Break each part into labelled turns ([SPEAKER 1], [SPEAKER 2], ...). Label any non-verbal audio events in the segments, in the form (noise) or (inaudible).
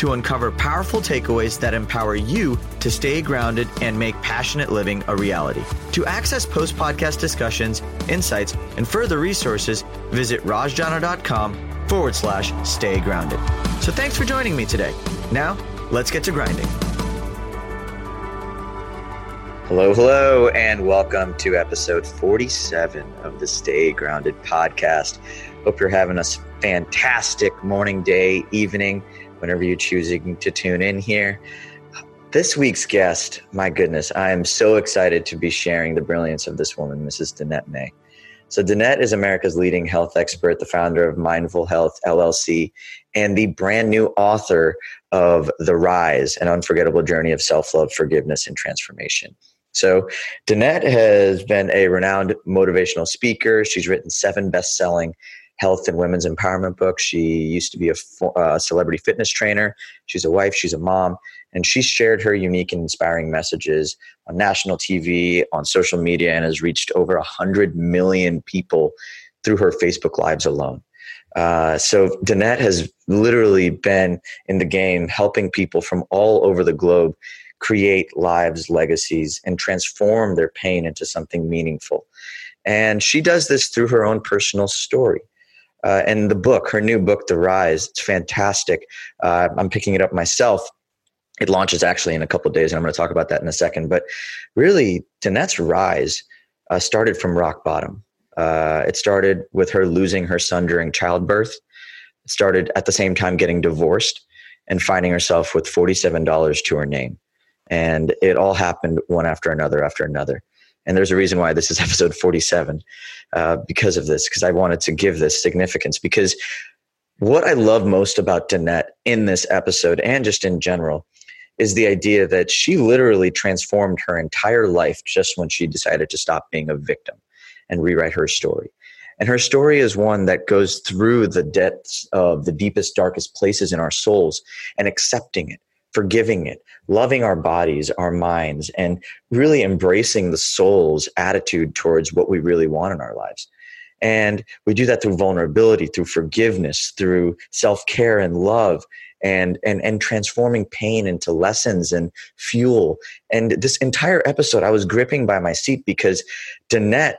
[SPEAKER 1] to uncover powerful takeaways that empower you to stay grounded and make passionate living a reality. To access post podcast discussions, insights, and further resources, visit rajjana.com forward slash stay grounded. So thanks for joining me today. Now, let's get to grinding. Hello, hello, and welcome to episode 47 of the Stay Grounded podcast. Hope you're having a fantastic morning, day, evening, whenever you're choosing to tune in here. This week's guest, my goodness, I am so excited to be sharing the brilliance of this woman, Mrs. Danette May. So, Danette is America's leading health expert, the founder of Mindful Health LLC, and the brand new author of The Rise An Unforgettable Journey of Self Love, Forgiveness, and Transformation. So, Danette has been a renowned motivational speaker. She's written seven best selling health and women's empowerment books. She used to be a uh, celebrity fitness trainer. She's a wife, she's a mom, and she shared her unique and inspiring messages on national TV, on social media, and has reached over 100 million people through her Facebook Lives alone. Uh, so Danette has literally been in the game helping people from all over the globe create lives, legacies, and transform their pain into something meaningful. And she does this through her own personal story. Uh, and the book, her new book, The Rise, it's fantastic. Uh, I'm picking it up myself it launches actually in a couple days, and I'm going to talk about that in a second. But really, Danette's rise uh, started from rock bottom. Uh, it started with her losing her son during childbirth. It started at the same time getting divorced and finding herself with $47 to her name. And it all happened one after another after another. And there's a reason why this is (laughs) episode 47 uh, because of this, because I wanted to give this significance. Because what I love most about Danette in this episode and just in general is the idea that she literally transformed her entire life just when she decided to stop being a victim and rewrite her story. And her story is one that goes through the depths of the deepest, darkest places in our souls and accepting it, forgiving it, loving our bodies, our minds, and really embracing the soul's attitude towards what we really want in our lives. And we do that through vulnerability, through forgiveness, through self care and love and and and transforming pain into lessons and fuel. And this entire episode, I was gripping by my seat because Danette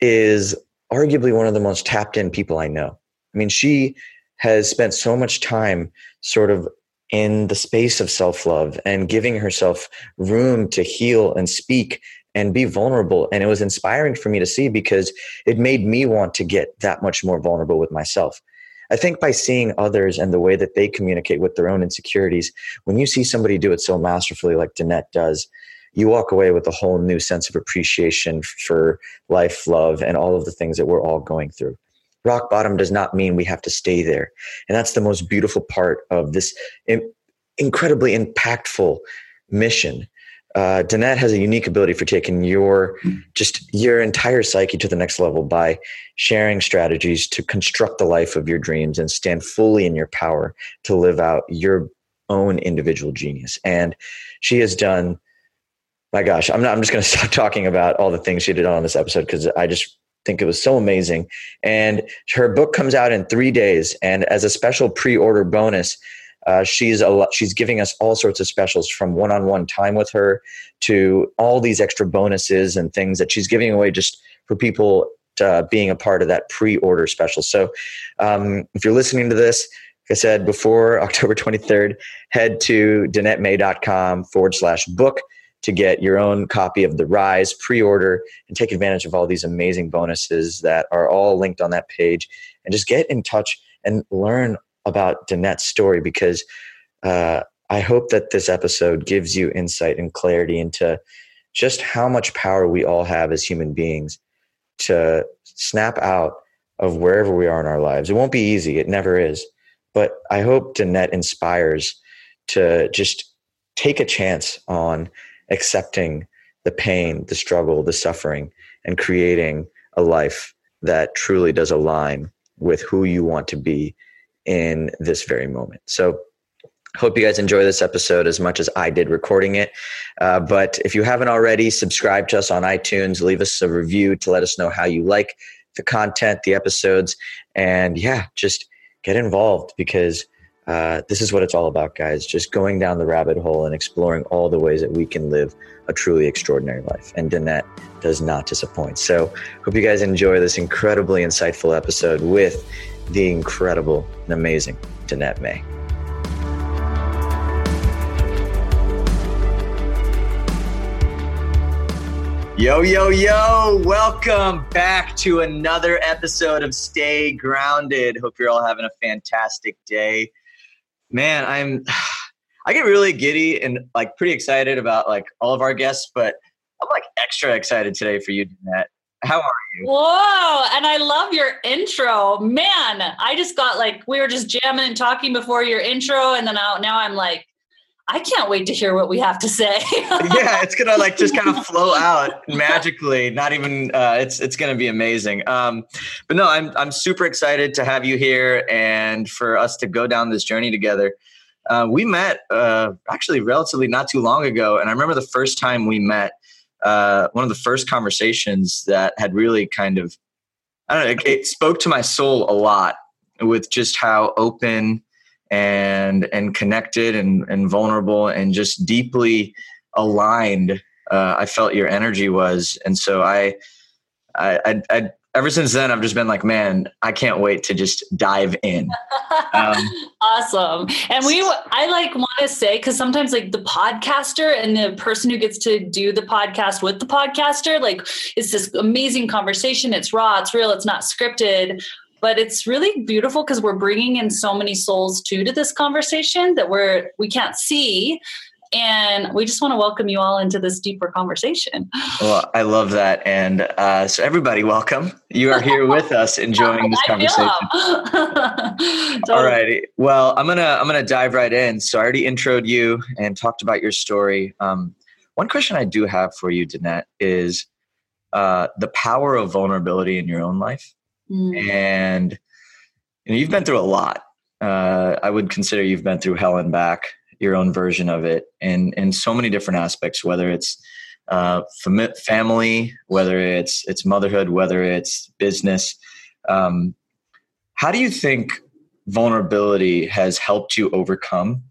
[SPEAKER 1] is arguably one of the most tapped in people I know. I mean, she has spent so much time sort of in the space of self love and giving herself room to heal and speak and be vulnerable. And it was inspiring for me to see because it made me want to get that much more vulnerable with myself. I think by seeing others and the way that they communicate with their own insecurities, when you see somebody do it so masterfully like Danette does, you walk away with a whole new sense of appreciation for life, love, and all of the things that we're all going through. Rock bottom does not mean we have to stay there. And that's the most beautiful part of this incredibly impactful mission uh, Danette has a unique ability for taking your just your entire psyche to the next level by sharing strategies to construct the life of your dreams and stand fully in your power to live out your own individual genius. And she has done. My gosh, I'm not. I'm just going (laughs) to stop talking about all the things she did on this episode because I just think it was so amazing. And her book comes out in three days, and as a special pre-order bonus uh, she's a she's giving us all sorts of specials from one-on-one time with her to all these extra bonuses and things that she's giving away just for people to, uh, being a part of that pre-order special. So um, if you're listening to this, like I said before (laughs) October 23rd, head to danettemay.com forward slash book to get your own copy of The Rise pre-order and take advantage of all these amazing bonuses that are all linked on that page and just get in touch and learn about Danette's story because uh, I hope that this episode gives you insight and clarity into just how much power we all have as human beings to snap out of wherever we are in our lives. It won't be easy, it never is. But I hope Danette inspires to just take a chance on accepting the pain, the struggle, the suffering, and creating a life that truly does align with who you want to be in this very moment. So, hope you guys enjoy this episode as much as I did recording it. Uh, but if you haven't already, subscribe to us on iTunes, leave us a review to let us know how you like the content, the episodes, and yeah, just get involved because uh, this is what it's all about, guys. Just going down the rabbit hole and exploring all the ways that we can live a truly extraordinary life. And Danette does not disappoint. So, hope you guys enjoy this incredibly insightful episode with the incredible and amazing Danette May. Yo, yo, yo, welcome back to another episode of Stay Grounded. Hope you're all having a fantastic day. Man, I'm (sighs) I get really giddy and like pretty excited about like all of our guests, but I'm like extra excited today for you, Danette. How are you?
[SPEAKER 2] Whoa, and I love your intro. Man, I just got like we were just jamming and talking before your intro, and then now, now I'm like I can't wait to hear what we have to say. (laughs)
[SPEAKER 1] yeah, it's gonna like just kind of flow out magically. Not even uh, it's it's gonna be amazing. Um, but no, I'm I'm super excited to have you here and for us to go down this journey together. Uh, we met uh, actually relatively not too long ago, and I remember the first time we met. Uh, one of the first conversations that had really kind of I don't know it, it spoke to my soul a lot with just how open and and connected and, and vulnerable and just deeply aligned uh, I felt your energy was. And so I, I, I, I, ever since then, I've just been like, man, I can't wait to just dive in. (laughs)
[SPEAKER 2] Um, awesome. And we, I like want to say, cause sometimes like the podcaster and the person who gets to do the podcast with the podcaster, like it's this amazing conversation. It's raw, it's real, it's not scripted but it's really beautiful because we're bringing in so many souls too to this conversation that we're we can't see. And we just want to welcome you all into this deeper conversation.
[SPEAKER 1] Well i love that. And uh, so everybody welcome. You are here with (laughs) us enjoying this conversation. totally. (laughs) all righty well i'm gonna i'm gonna dive right in. So i already introed you and talked about your story. Um, one question i do have for you danette is uh, the power of vulnerability in your own life Mm. And you know, you've been through a lot. Uh, I would consider you've been through hell and back, your own version of it, and in so many different aspects. Whether it's uh, fam- family, whether it's it's motherhood, whether it's business. Um, how do you think vulnerability has helped you overcome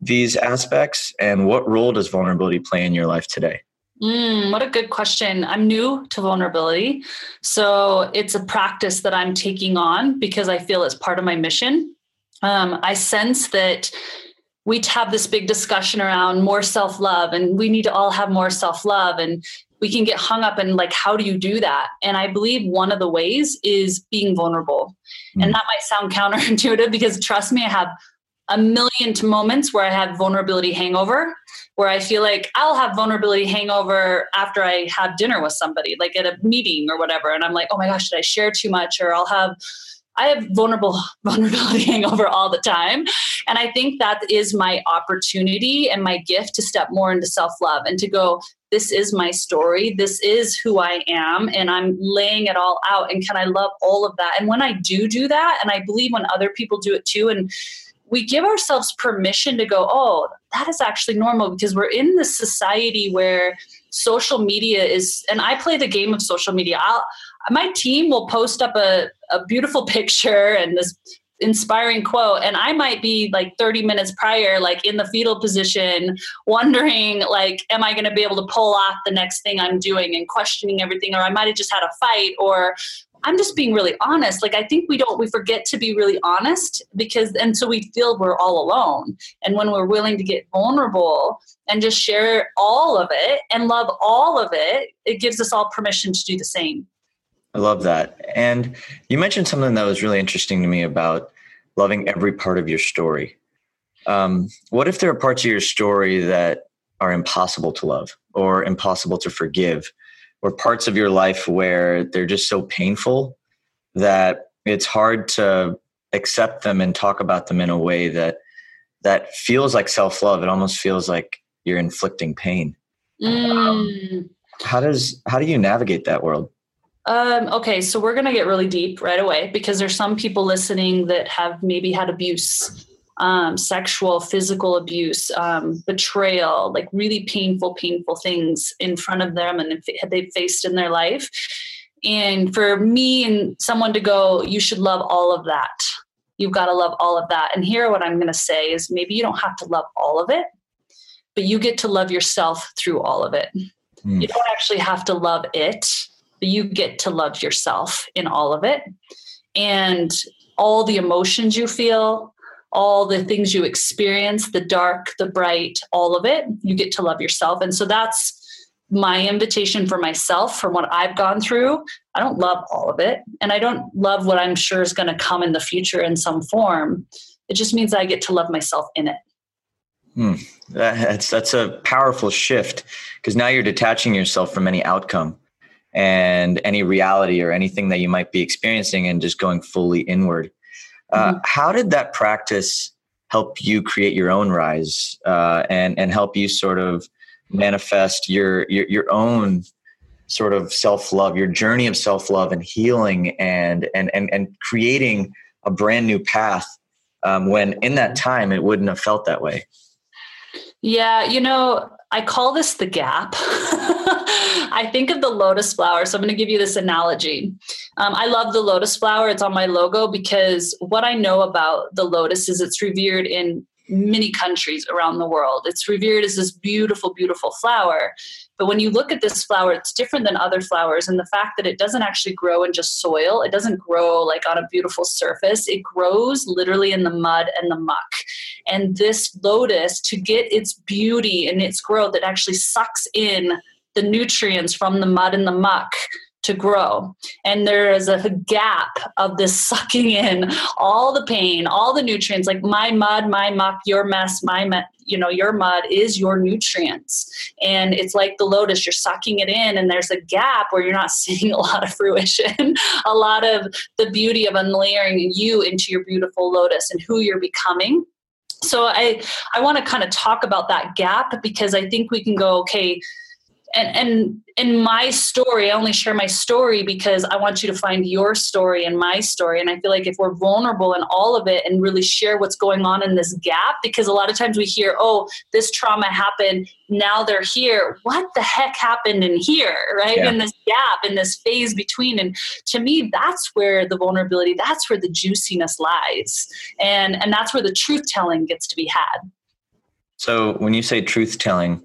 [SPEAKER 1] these aspects, and what role does vulnerability play in your life today?
[SPEAKER 2] Mm, what a good question. I'm new to vulnerability. So it's a practice that I'm taking on because I feel it's part of my mission. Um, I sense that we have this big discussion around more self love, and we need to all have more self love. And we can get hung up in like, how do you do that? And I believe one of the ways is being vulnerable. Mm. And that might sound (laughs) counterintuitive because trust me, I have a million moments where I have vulnerability hangover, where I feel like I'll have vulnerability hangover after I have dinner with somebody, like at a meeting or whatever. And I'm like, oh my gosh, did I share too much? Or I'll have I have vulnerable (laughs) vulnerability (laughs) hangover all the time. And I think that is my opportunity and my gift to step more into self-love and to go, this is my story. This is who I am. And I'm laying it all out. And can I love all of that? And when I do do that, and I believe when other people do it too, and we give ourselves permission to go, oh, that is actually normal because we're in this society where social media is, and I play the game of social media. I'll, my team will post up a, a beautiful (laughs) picture and this inspiring quote and i might be like 30 minutes prior like in the fetal position wondering like am i going to be able to pull off the next thing i'm doing and questioning everything or i might have just had a fight or I'm just being really honest. Like I think we don't we forget to be really honest because and so we feel we're all alone. And when we're willing to get vulnerable and just share all of it and love all of it, it gives us all permission to do the same.
[SPEAKER 1] I love that. And you mentioned something that was really interesting to me about loving every part of your story. Um, what if there are parts of your story that are impossible to love or impossible to forgive? Or parts of your life where they're just so painful that it's hard to accept them and talk about them in a way that that feels like self-love it almost feels like you're inflicting pain Mm. how does how do you navigate that world?
[SPEAKER 2] Um, okay, so we're going to get really deep right away because there's some people listening that have maybe had abuse, um, sexual, physical abuse, um, betrayal, like really painful, painful things in front of them and had they've faced in their life. And for me and someone to go, you should love all of that. You've got to love all of that. And here, what I'm going to say is maybe you don't have to love all of it, but you get to love yourself through all of it. Mm. You don't actually have to love it but you get to love yourself in all of it. And all the emotions you feel, all the things you experience, the dark, the bright, all of it, you get to love yourself. And so that's my invitation for myself from what I've gone through. I don't love all of it. And I don't love what I'm sure is going to come in the future in some form. It just means I get to love myself in it.
[SPEAKER 1] Hmm. That's that's a powerful shift because now you're detaching yourself from any outcome and any reality or anything that you might be experiencing and just going fully inward. Uh, mm-hmm. How did that practice help you create your own rise uh, and and help you sort of manifest your your, your own sort of self love, your journey of self love and healing and and and and creating a brand new path um, when in that time it wouldn't have felt that way.
[SPEAKER 2] Yeah, you know, I call this the gap. (laughs) (laughs) I think of the lotus flower. So I'm going to give you this analogy. Um, I love the lotus flower. It's on my logo because what I know about the lotus is it's revered in many countries around the world. It's revered as this beautiful, beautiful flower. But when you look at this flower, it's different than other flowers. And the fact that it doesn't actually grow in just soil, it doesn't grow like on a beautiful surface. It grows literally in the mud and the muck. And this lotus, to get its beauty and its growth, it actually sucks in the nutrients from the mud and the muck to grow. And there is a gap of this (laughs) sucking in all the pain, all the nutrients, like my mud, my muck, your mess, my, me- you know, your mud is your nutrients. And it's like the lotus, you're sucking it in, and there's a gap where you're not (laughs) seeing a lot of fruition, (laughs) a lot of the beauty of unlayering you into your beautiful lotus and who you're becoming so i i want to kind of talk about that gap because i think we can go okay and and in my story i only share my story because i want you to find your story and my story. And i feel like if we're vulnerable in all of it and really share what's going on in this gap because a lot of times we hear oh this trauma happened now they're here. What the heck happened in here right? Yeah. in this gap in this phase between. And to me that's where the vulnerability that's where the juiciness lies. And and that's where the truth telling gets to be had.
[SPEAKER 1] So when you say truth telling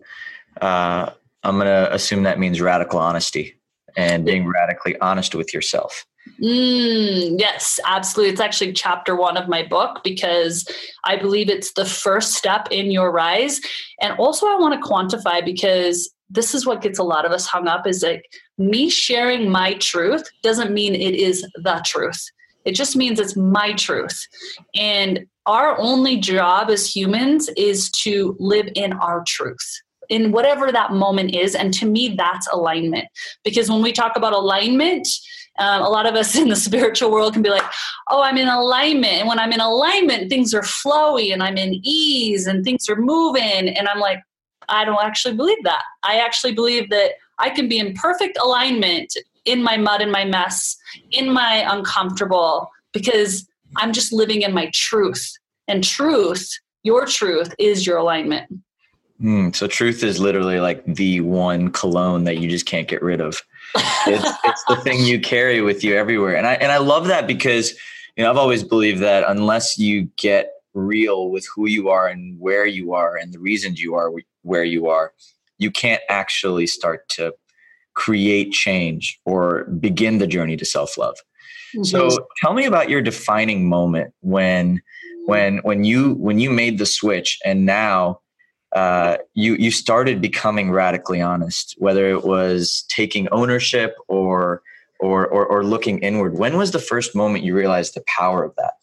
[SPEAKER 1] uh, I'm going to assume that means radical honesty and being radically honest with yourself.
[SPEAKER 2] Mm, yes, absolutely. It's actually chapter one of my book because I believe it's the first step in your rise. And also, I want to quantify because this is what gets a lot of us hung up is like me sharing my truth doesn't mean it is the truth. It just means it's my truth. And our only job as humans is to live in our truth in whatever that moment is. And to me, that's alignment. Because when we talk about alignment, um, a lot of us (laughs) in the spiritual world can be like, oh, I'm in alignment. And when I'm in alignment, things are flowy and I'm in ease and things are moving. And I'm like, I don't actually believe that. I actually believe that I can be in perfect alignment in my mud and my mess, in my uncomfortable, because I'm just living in my truth. And truth, your truth, is your alignment.
[SPEAKER 1] Mm, so truth is literally like the one cologne that you just can't get rid of. It's, it's the thing you carry with you everywhere, and I and I love that because you know I've always believed that unless you get real with who you are and where you are and the reasons you are where you are, you can't actually start to create change or begin the journey to self love. Mm-hmm. So tell me about your defining moment when when when you when you made the switch and now uh, you you started becoming radically honest, whether it was taking ownership or, or or or looking inward. When was the first moment you realized the power of that?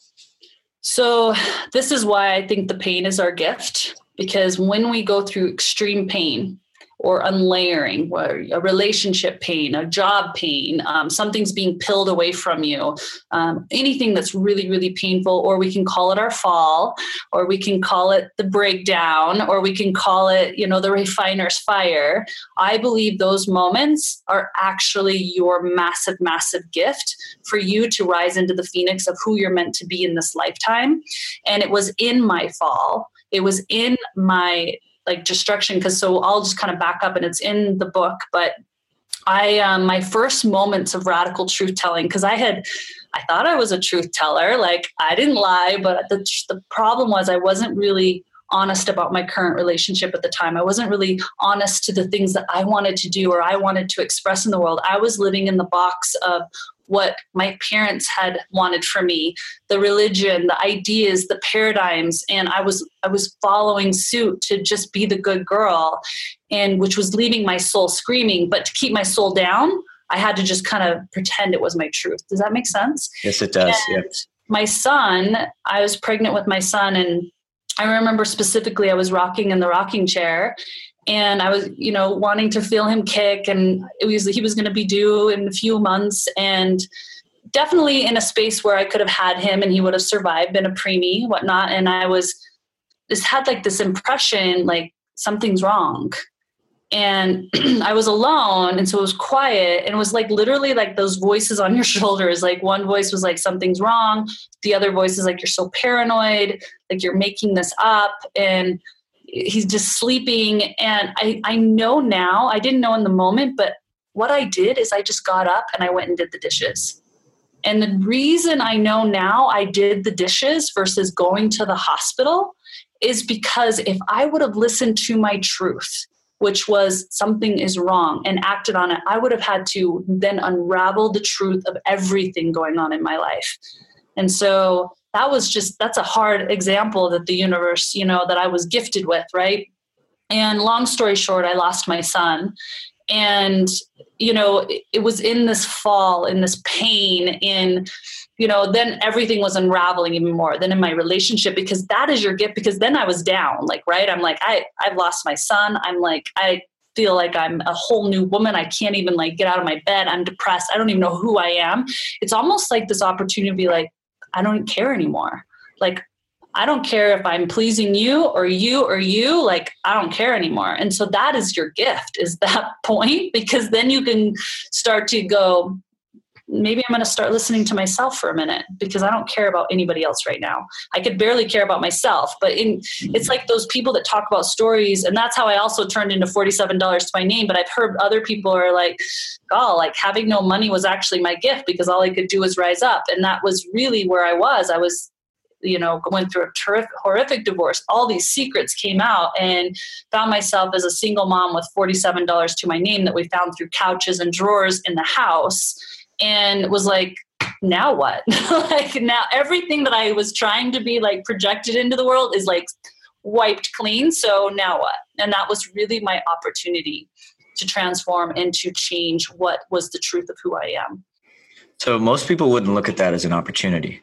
[SPEAKER 2] So this is why I think the pain is our gift because when we go through extreme pain or unlayering, a relationship pain, a job pain, um, something's being pilled away from you, um, anything that's really, really painful, or we can call it our fall, or we can call it the breakdown, or we can call it, you know, the refiner's fire. I believe those moments are actually your massive, massive gift for you to rise into the phoenix of who you're meant to be in this lifetime. And it was in my fall. It was in my like destruction because so i'll just kind of back up and it's in the book but i um, my first moments of radical truth telling because i had i thought i was a truth teller like i didn't lie but the, the problem was i wasn't really honest about my current relationship at the time. I wasn't really honest to the things that I wanted to do or I wanted to express in the world. I was living in the box of what my parents had wanted for me the religion the ideas the paradigms and i was i was following suit to just be the good girl and which was leaving my soul screaming. But to keep my soul down i had to just kind of pretend it was my truth. Does that make sense?
[SPEAKER 1] Yes it does and yeah.
[SPEAKER 2] my son i was pregnant with my son and i remember specifically i was rocking in the rocking chair and I was, you know, wanting to feel him kick, and it was he was going to be due in a few months, and definitely in a space where I could have had him and he would have survived, been a preemie, whatnot, and I was just had like this impression like something's wrong. And (clears throat) I was alone, and so it was quiet, and it was like literally like those voices on (laughs) your shoulders. Like one voice was like something's wrong, the other voice is like you're so paranoid, like you're making this up, and he's just sleeping. And I, I know now i didn't know in the moment but what i did is i just got up and i went and did the dishes. And the reason i know now i did the dishes versus going to the hospital is because if i would have listened to my truth which was something is wrong and acted on it i would have had to then unravel the truth of everything going on in my life. And so that was just that's a hard example that the universe you know that i was gifted with right? And long story short i lost my son. And you know it, it was in this fall in this pain in you know then everything was unraveling even more than in my relationship because that is your gift because then i was down like right? I'm like i i've lost my son. I'm like i feel like i'm a whole new woman. I can't even like get out of my bed. I'm depressed. I don't even know who i am. It's almost like this opportunity to be like I don't care anymore. Like, I don't care if I'm pleasing you or you or you, like, I don't care anymore. And so that is your gift, is that (laughs) point, because then you can start to go, maybe I'm going to start listening to myself for a minute because I don't care about anybody else right now. I could barely care about myself, but in, mm-hmm. it's like those people that talk about stories. And that's how I also turned into $47 to my name. But I've heard other people are like, oh, like having no money was actually my gift because all I could do was rise up. And that was really where I was. I was you know going through a terrific horrific divorce all these secrets came out and found myself as a single mom with $47 to my name that we found through couches and drawers in the house and was like now what? (laughs) Like now everything that i was trying to be like projected into the world is like wiped clean so now what? And that was really my opportunity to transform and to change what was the truth of who i am.
[SPEAKER 1] So most people wouldn't look at that as an opportunity.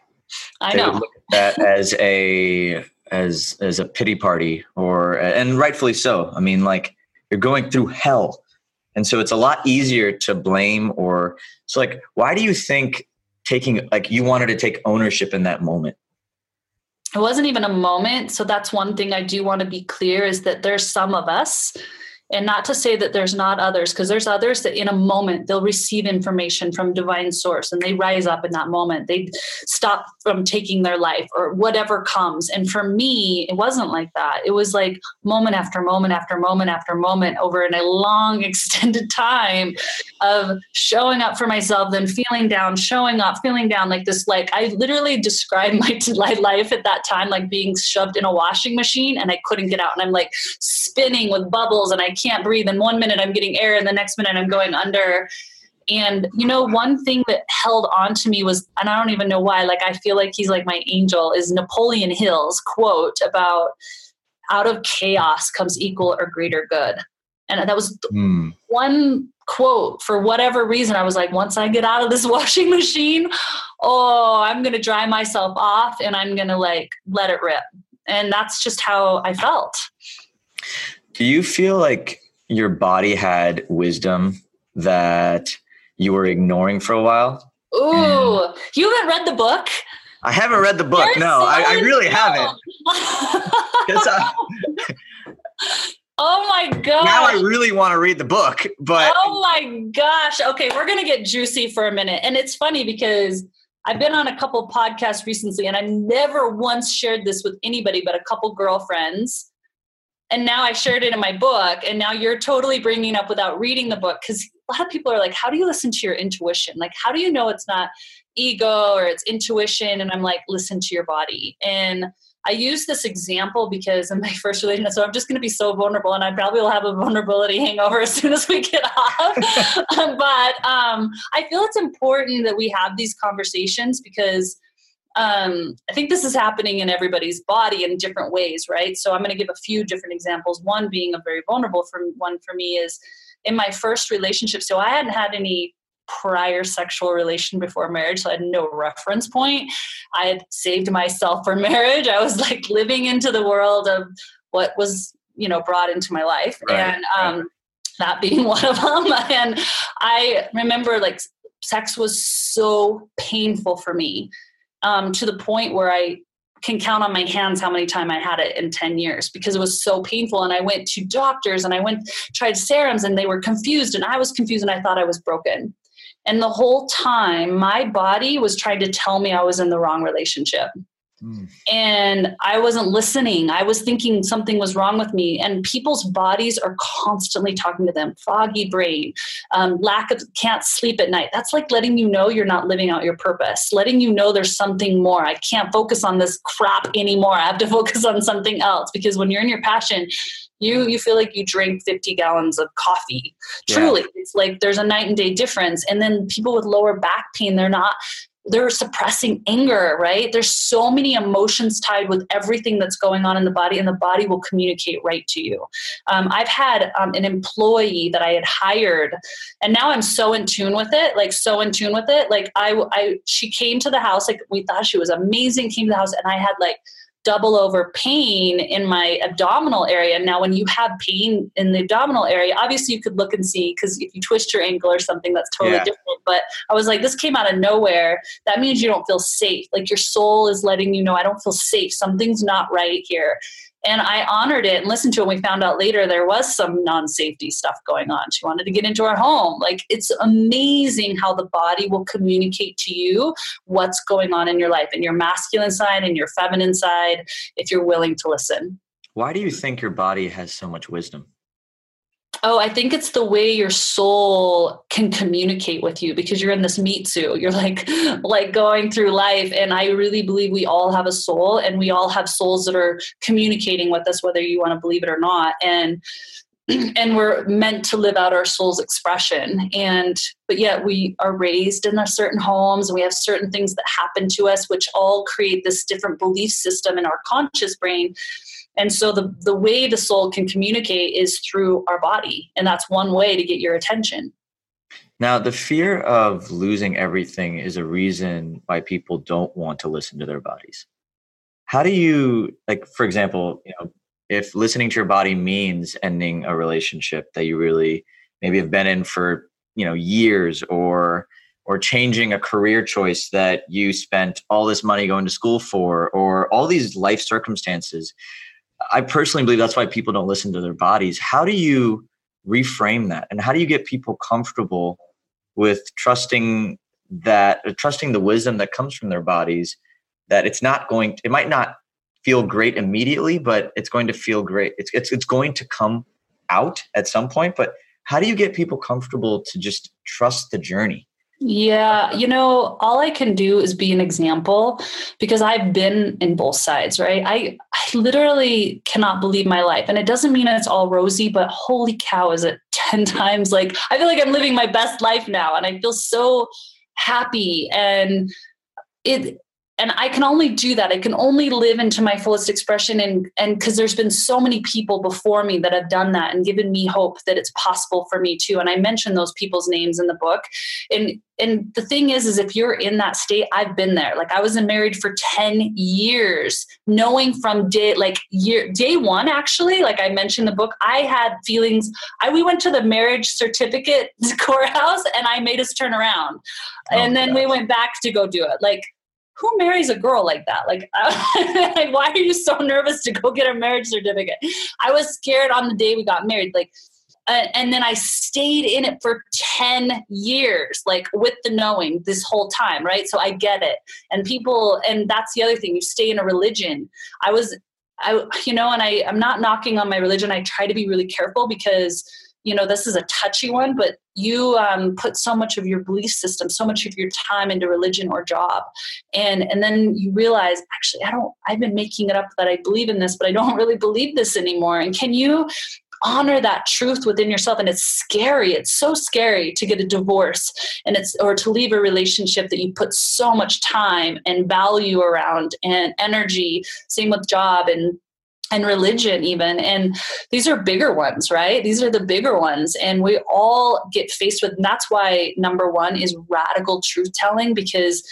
[SPEAKER 2] I know.
[SPEAKER 1] that as a as as a pity party or and rightfully so. I mean like you're going through hell and so it's a lot easier to blame or so like why do you think taking like you wanted to take ownership in that moment?
[SPEAKER 2] It wasn't even a moment. So that's one thing I do want to be clear is that there's some of us and not to say that there's not others because there's others that in a moment they'll receive information from divine source and they rise up in that moment. They stop from taking their life or whatever comes. And for me it wasn't like that. It was like moment after moment after moment after moment over in a long (laughs) extended time of showing up for myself then feeling down showing up feeling down like this like i literally described (laughs) my life at that time like being shoved in a washing machine and i couldn't get out. And i'm like spinning with bubbles and i can't breathe and one minute i'm getting air and the next minute i'm going under. And you know one thing that held on to me was and i don't even know why like i feel like he's like my angel is napoleon hill's quote about out of chaos comes equal or greater good. And that was mm. one quote for whatever reason i was like once i get out of this (laughs) washing machine oh i'm going to dry myself off and i'm going to like let it rip. And that's just how i felt
[SPEAKER 1] do you feel like your body had wisdom that you were ignoring for a while?
[SPEAKER 2] Ooh, and you haven't read the book?
[SPEAKER 1] I haven't read the book. You're no, so I, I, really haven't.
[SPEAKER 2] I, (laughs) oh my god!
[SPEAKER 1] Now I really want to read the book, but
[SPEAKER 2] oh my gosh! Okay, we're gonna get juicy for a minute, and it's funny because I've been on a couple podcasts recently, and I never once shared this with anybody but a couple girlfriends. And now I shared it in my book, and now you're totally bringing up without reading the book because a lot of people are like, "How do you listen to your intuition? Like, how do you know it's not ego or it's intuition?" And I'm like, "Listen to your body." And I use this example because in my (laughs) first relationship, so I'm just going to be so vulnerable, and I probably will have a vulnerability (laughs) hangover as soon as we get off. (laughs) but um, I feel it's important that we have these conversations because um, I think this is happening in everybody's body in different ways, right? So I'm going to give a few different examples. One being a very vulnerable for one for me is in my first relationship. So I hadn't had any prior sexual relation before marriage, so I had no reference point. I had saved myself for (laughs) marriage. I was like living into the world of what was, you know, brought into my life. Right, and um, right. that being (laughs) one of them. And I remember like sex was so painful for me um, to the point where I can count on my hands how many times I had it in 10 years because it was so painful. And I went to doctors and I went, tried serums and they were confused and I was confused and I thought I was broken. And the whole time, my body was trying to tell me I was in the wrong relationship. Mm. And I wasn't listening. I was thinking something was wrong with me. And people's bodies are constantly talking to them foggy brain, um, lack of can't sleep at night. That's like letting you know you're not living out your purpose, letting you know there's something more. I can't focus on this crap anymore. I have to (laughs) focus on something else because when you're in your passion, you you feel like you drink 50 gallons of coffee yeah. truly it's like there's a night and day difference and then people with lower back pain they're not they're suppressing anger, right? There's so many emotions tied with everything that's going on in the body, and the body will communicate right to you. Um, I've had um, an employee that I had hired, and now I'm so in tune with it, like so in tune with it. Like I, I, she came to the house, like we thought she was amazing. Came to the house, and I had like double over pain in my abdominal area. Now, when you have pain in the abdominal area, obviously you could look and see because if you twist your ankle or something, that's totally yeah. different. But I was like, this came out of nowhere. That means you don't feel safe. Like your soul is letting you know, I don't feel safe. Something's not right here. And I honored it and listened to it. And we found out later there was some non safety stuff going on. She wanted to get into our home. Like it's amazing how the body will communicate to you what's going on in your life, and your masculine side and your feminine side, if you're willing to listen.
[SPEAKER 1] Why do you think your body has so much wisdom?
[SPEAKER 2] Oh, I think it's the way your soul can communicate with you because you're in this meat suit. (laughs) You're like like going through life and I really believe we all have a soul and we all have souls that are communicating with us whether you want to believe it or not. And (clears throat) and we're meant to live out our soul's expression and but yet we are raised in certain homes and we have certain things that happen to us which all create this different belief system in our conscious brain and so the, the way the soul can communicate is through our body. And that's one way to get your attention.
[SPEAKER 1] Now, the fear of losing everything is a reason why people don't want to listen to their bodies. How do you, like, for example, you know, if listening to your body means ending a relationship that you really maybe have been in for, you know, years or, or changing a career choice that you spent all this money going to school for, or all these life circumstances, I personally believe that's why people don't listen to their bodies. How do you reframe that? And how do you get people comfortable with trusting that, uh, trusting the wisdom that comes from their bodies, that it's not going, it might not feel great immediately, but it's going to feel great. It's, it's, it's going to come out at some point. But how do you get people comfortable to just trust the journey?
[SPEAKER 2] Yeah, you know, all I can do is be an example because I've been in both sides, right? I, I literally cannot believe my life. And it doesn't mean it's all rosy, but holy cow, is it (laughs) 10 times like I feel like I'm living my best life now and I feel so happy and it and i can only do that. I can only live into my fullest expression and and because there's been so many people before me that have done that and given me hope that it's possible for me too. And i mention those people's names in the book. And and the thing is is if you're in that state i've been there. Like i was married for 10 years knowing from day like year day one actually like i mentioned the book i had feelings. I we went to the marriage certificate (laughs) courthouse and i made us turn around. Oh, and then gosh. we went back to go do it. Like who marries a girl like that? Like, (laughs) like, why are you so nervous to go get a marriage certificate? I was scared on the day we got married. Like, uh, and then I stayed in it for 10 years, like with the knowing this whole time, right? So I get it. And people, and that's the other thing, you stay in a religion. I was, I, you know, and I, I'm not knocking on my religion. I try to be really careful because you know this is a touchy one but you um, put so much of your belief system so much of your time into religion or job. And and then you realize actually i don't i've been making it up that i believe in this but i don't (laughs) really believe this anymore. And can you honor that truth within yourself? And it's scary. It's so scary to get a divorce and it's or to leave a relationship that you put so much time and value around and energy. Same with job and and religion even and these are bigger ones right these are the bigger ones and we all get faced with that's why number one is radical truth telling because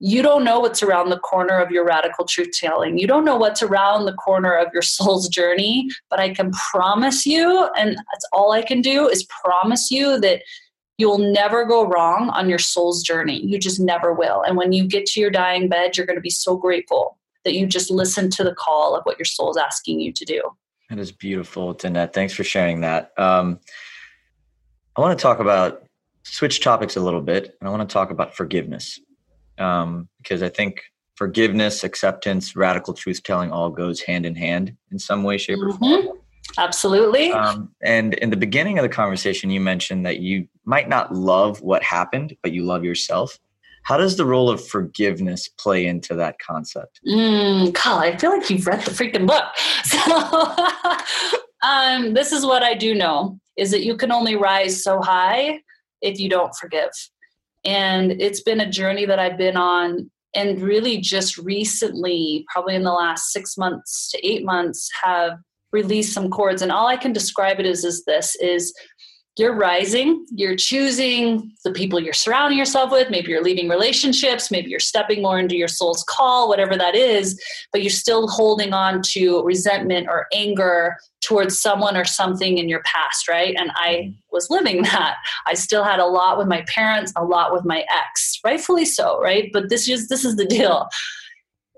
[SPEAKER 2] you don't know what's around the corner of your radical truth telling. You don't know what's around the corner of your (laughs) soul's journey, but I can promise you, and that's all I can do is promise you that you'll never go wrong on your soul's journey. You just never will. And when you get to your dying bed, you're going to be so grateful that you just listen to the call of what your soul is asking you to do.
[SPEAKER 1] That is beautiful, Danette. Thanks for sharing that. Um, I want to talk about switch topics a little bit, and I want to talk about forgiveness um, because I think forgiveness, acceptance, radical truth telling all goes hand in hand in some way, shape, or form. Mm-hmm.
[SPEAKER 2] Absolutely.
[SPEAKER 1] Um, and in the beginning of the conversation, you mentioned that you might not love what happened, but you love yourself. How does the role of forgiveness play into that concept?
[SPEAKER 2] Mm, God, I feel like you've read the freaking book. (laughs) So, (laughs) um, this is what I do know: is that you can only rise so high if you don't forgive. And it's been a journey that I've been on, and really just recently, probably in the last six months to eight months, have released some cords. And all I can describe it as is this: is you're rising, you're choosing the people you're surrounding yourself with. Maybe you're leaving relationships, maybe you're stepping more into your soul's call, whatever that is, but you're still holding on to resentment or anger towards someone or something in your past, right? And I mm-hmm. was living that. I still had a lot with my parents, a lot with my ex, rightfully so, right? But this is this is the deal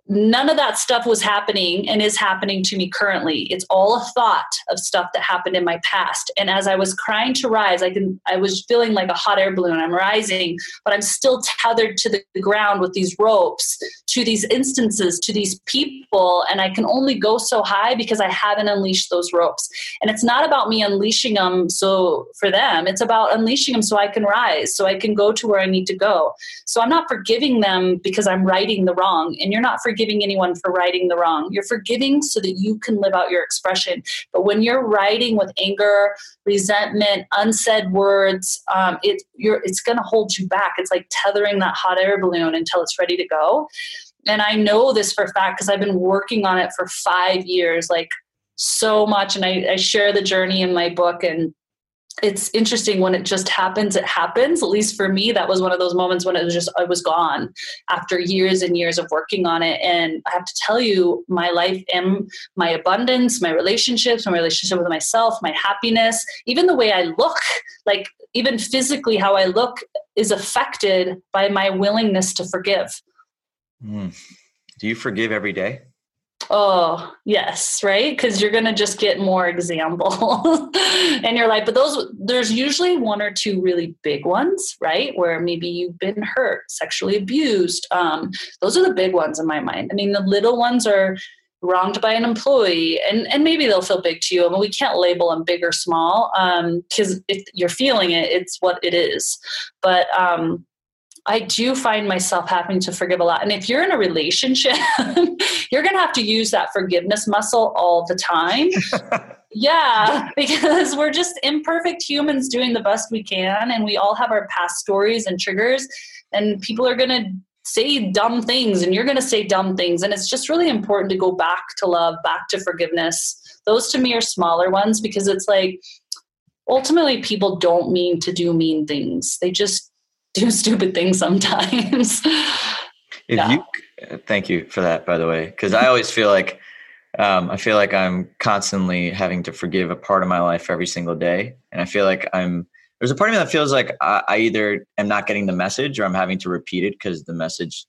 [SPEAKER 2] none of that stuff was happening and is happening to me currently. It's all a thought of stuff that happened in my past. And as i was crying to rise i can i was feeling like a hot air balloon. I'm rising but i'm still tethered to the ground with these ropes to these instances to these people. And i can only go so high because i haven't unleashed those ropes. And it's not about me unleashing them so for them. It's about unleashing them so i can rise so i can go to where i need to go. So i'm not forgiving them because i'm righting the wrong. And you're not forgiving forgiving anyone for righting the wrong. You're forgiving so that you can live out your expression. But when you're writing with anger, resentment, unsaid words, um, it, it's going to hold you back. It's like tethering that hot air balloon until it's ready to go. And I know this for a fact because I've been working on it for five years, like so much. And I, I share the journey in my book and it's interesting when it just happens it happens. At least for me that was one of those moments when it was just i was gone after years and years of working on it. And i have to tell you my life and my abundance my relationships my relationship with myself my happiness even the way i look like even physically how i look is affected by my willingness to forgive.
[SPEAKER 1] Mm. do you forgive every day
[SPEAKER 2] Oh, yes, right? Because you're going to just get more example (laughs) in your life. But those, there's usually one or two really big ones, right? Where maybe you've been hurt, sexually abused. Um, those are the big ones in my mind. I mean, the little ones are wronged by an employee, and, and maybe they'll feel big to you. I mean, we can't label them big or small because um, if you're feeling it, it's what it is. But, um, I do find myself having to forgive a lot. And if you're in a relationship, (laughs) you're going to have to use that forgiveness muscle all the time. (laughs) yeah, because we're just imperfect humans doing the best we can. And we all have our past stories and triggers. And people are going to say dumb things and you're going to say dumb things. And it's just really important to go back to love, back to forgiveness. Those to me are smaller ones because it's like ultimately people don't mean to do mean things. They just do (laughs) stupid things sometimes.
[SPEAKER 1] if yeah. you thank you for that by the way because i always feel like um, i feel like i'm constantly having to forgive a part of my life every single day and i feel like i'm there's a part of me that feels like i, I either am not getting the message or i'm having to repeat it because the message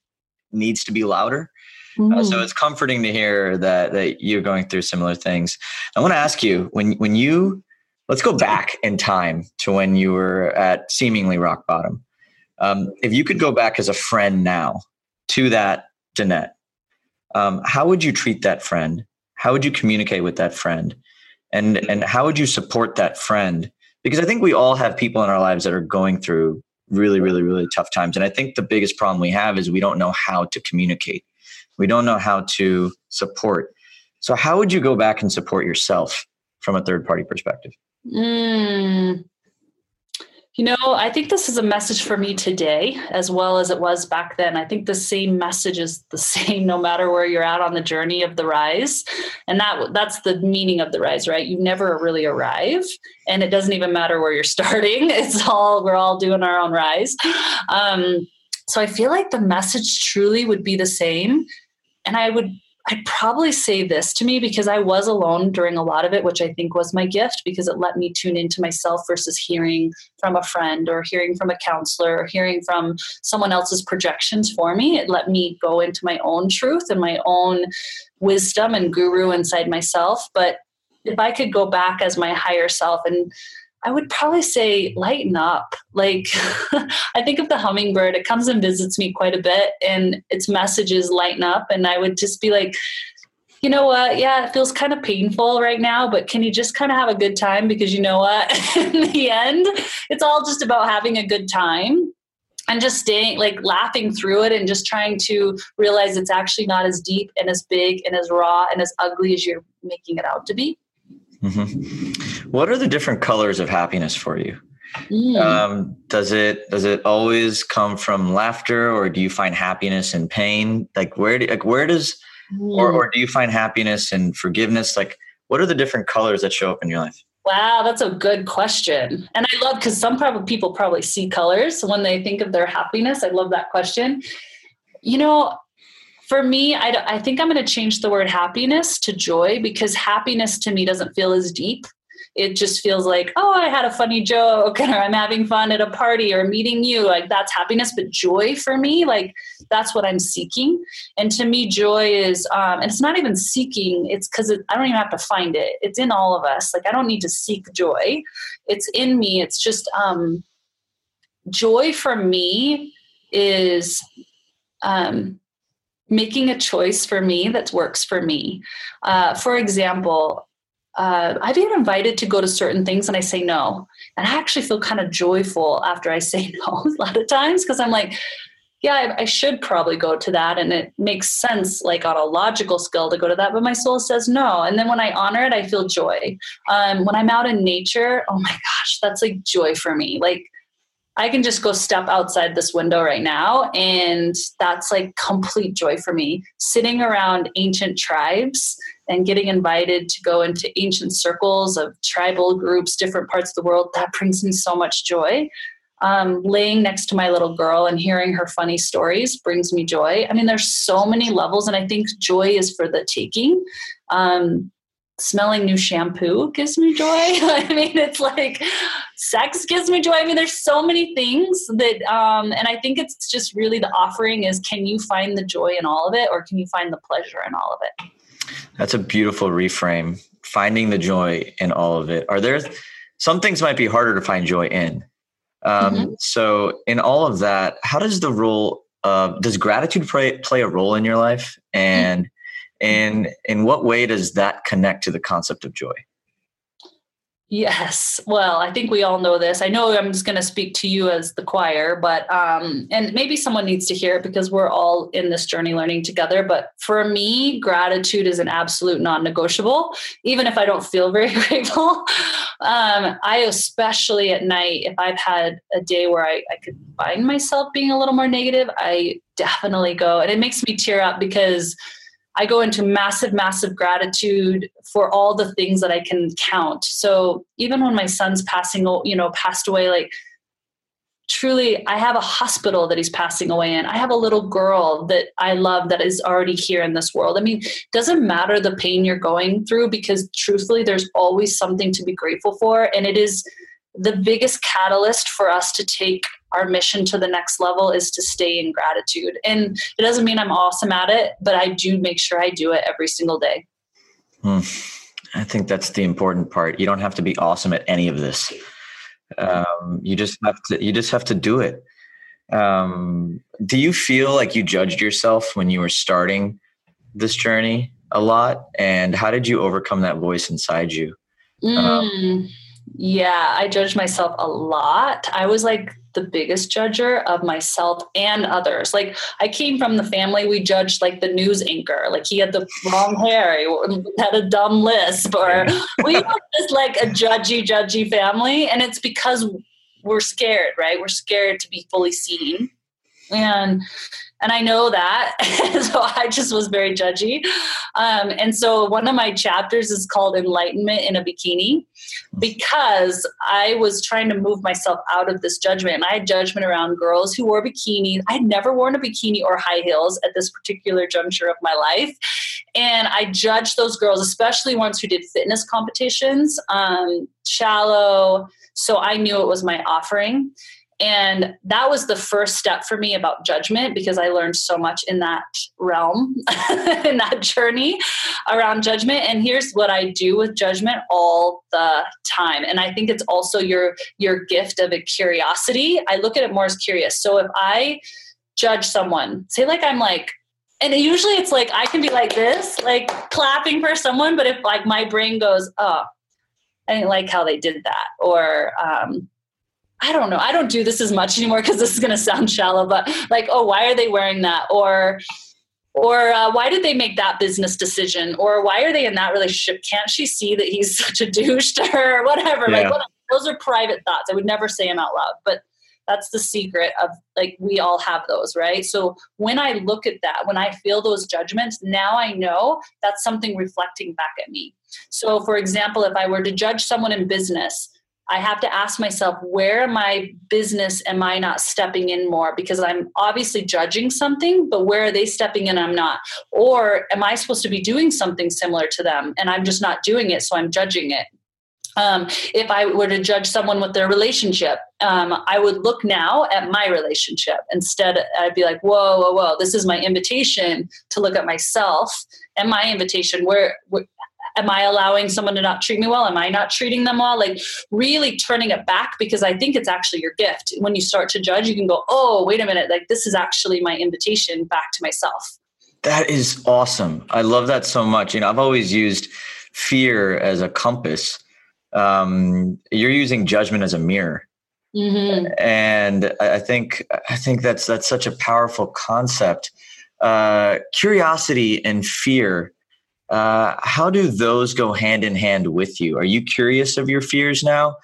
[SPEAKER 1] needs to be louder mm-hmm. uh, so mm-hmm. it's comforting to hear that that you're going through similar things i want to ask you when when you let's go back in time to when you were at seemingly rock bottom um, if you could go back as a friend now to that Danette, um, how would you treat that friend? How would you communicate with that friend? And and how would you support that friend? Because I think we all have people in our lives that are going through really, really, really tough times. And I think the biggest problem we have is we don't know how to communicate. We don't know how to support. So how would you go back and support yourself from a third party perspective?
[SPEAKER 2] Mm, you know, I think this is a message for me today as well as it was back then. I think the same message is the (laughs) same no matter where you're at on the journey of the rise. And that that's the meaning of the rise, right? You never really arrive and it doesn't even matter where you're (laughs) starting. It's all we're all doing our own rise. Um, so I feel like the message truly would be the same and I would I'd probably say this to me because I was alone during a lot of it, which I think was my gift because it let me tune into myself versus hearing from a friend or hearing from a counselor or hearing from someone else's projections for me. It let me go into my own truth and my own wisdom and guru inside myself. But if I could go back as my higher self and I would probably say lighten up. Like, (laughs) I think of the hummingbird, it comes and visits me quite a bit, and its message is lighten up. And I would just be like, you know what? Yeah, it feels kind of painful right now, but can you just kind of have a good time? Because you know what? (laughs) In the end, it's all just about having a good time and just staying like laughing through it and just trying to realize it's actually not as deep and as big and as raw and as ugly as you're making it out to be.
[SPEAKER 1] Mm-hmm. What are the different colors of happiness for you? Mm. Um, does it does it always come from laughter, or do you find happiness in pain? Like where do, like where does, mm. or or do you find happiness in forgiveness? Like what are the different colors that show up in your life?
[SPEAKER 2] Wow, that's a good question. And I love because some probably people probably see colors when they think of their happiness. I love that question. You know, for me, I, I think I'm going to change the word happiness to joy because happiness to me doesn't feel as deep. It just feels like, oh, I had a funny joke, (laughs) or I'm having fun at a party, or meeting you. Like that's happiness. But joy for me, like that's what I'm seeking. And to me, joy is, um, and it's not even seeking. It's because it, I don't even have to find it. It's in all of us. Like I don't need to seek joy. It's in me. It's just um, joy for me is um, making a choice for me that works for me. Uh, for example, uh, I've been invited to go to certain things and I say no. And I actually feel kind of joyful after I (laughs) say no a lot of times because I'm like, yeah, I, I, should probably go to that. And it makes sense, like on a logical skill, to go to that. But my soul says no. And then when I honor it, I feel joy. Um, when I'm out in nature, oh my gosh, that's like joy for me. Like, I can just go step outside this window right now. And that's like complete joy for me. Sitting around ancient tribes and getting invited to go into ancient circles of tribal groups, different parts of the world, that brings me so much joy. Um, laying next to my little girl and hearing her funny stories brings me joy. I mean, there's so many levels, and I think joy is for the taking. Um, smelling new shampoo gives me joy. (laughs) I mean, it's like sex gives me joy. I mean, there's so many things that, um, and I think it's just really the offering is can you find the joy in all of it or can you find the pleasure in all of it?
[SPEAKER 1] That's a beautiful reframe. Finding the joy in all of it. Are there some things might be harder to find joy in? Um, mm-hmm. So, in all of that, how does the role of does gratitude play play a role in your life? And mm-hmm and in what way does that connect to the concept of joy?
[SPEAKER 2] Yes. Well, I think we all know this. I know I'm just going to speak to you as the choir, but um and maybe someone needs to hear it because we're all in this journey learning together, but for me, gratitude is an absolute non-negotiable even if I don't feel very (laughs) grateful. Um I especially at night if I've had a day where I I could find myself being a little more negative, I definitely go and it makes me tear up because I go into massive, massive gratitude for all the things that I can count. So even when my son's passing, you know, passed away, like truly, I have a hospital that he's passing away in. I have a little girl that I love that is already here in this world. I mean, doesn't matter the pain you're going through because truthfully, there's always something to be grateful for. And it is the biggest catalyst for us to take our mission to the next level is to stay in gratitude. And it doesn't mean I'm awesome at it, but I do make sure I do it every single day.
[SPEAKER 1] Hmm. I think that's the important part. You don't have to be awesome at any of this. Um, you just have to. You just have to do it. Um, do you feel like you judged yourself when you were starting this journey a lot? And how did you overcome that voice inside you?
[SPEAKER 2] Mm. Um, yeah, I judged myself a lot. I was like the biggest judger of myself and others. Like I came from the family we judged like the news anchor. Like he had the wrong hair, he had a dumb lisp, or (laughs) we were just like a judgy, judgy family. And it's because we're scared, right? We're scared to be fully seen. And and I know that. (laughs) so I just was very judgy. Um, and so one of my chapters is called Enlightenment in a Bikini because I was trying to move myself out of this judgment. And I had judgment around girls who wore bikinis. I had never worn a bikini or high heels at this particular juncture of my life. And I judged those girls, especially ones who did fitness competitions, um, shallow. So I knew it was my offering. And that was the first step for me about judgment because I learned so much in that realm, (laughs) in that journey around judgment. And here's what I do with judgment all the time. And I think it's also your your gift of a curiosity. I look at it more as curious. So if I judge someone, say like I'm like and usually it's like I can be like this, like clapping for someone, but if like my brain goes, oh, I didn't like how they did that, or um, I don't know. I don't do this as much anymore because this is going to sound (laughs) shallow, but like, oh, why are they wearing that? Or, or uh, why did they make that business decision? Or why are they in that relationship? Can't she see that he's (laughs) such a douche to her? (laughs) Whatever. Yeah. Like, whatever. those are private thoughts. I would never say them out loud, but that's the secret of like we all have those right so when i look at that when i feel those judgments now i know that's something reflecting back at me so for example if i were to judge someone in business I have to ask myself, where in my business am I not stepping in more? Because I'm obviously judging something, but where are they stepping in? I'm not. Or am I supposed to be doing something similar to them and I'm just not doing it, so I'm judging it? Um, if I were to judge someone with their relationship, um, I would look now at my relationship. Instead, I'd be like, whoa, whoa, whoa, this is my invitation to look at myself and my invitation. Where, where am I allowing someone to not treat me well? Am I not treating them well? Like really turning it back because I think it's actually your gift. When you start to judge, you can go, oh, wait a minute, like this is actually my invitation back to myself.
[SPEAKER 1] That is awesome. I love that so much. You know, I've always used fear as a compass. Um, you're using judgment as a mirror. Mm-hmm. And I think I think that's that's such a powerful concept. Uh, curiosity and fear uh, how do those go hand in hand with you? Are you curious of your fears now?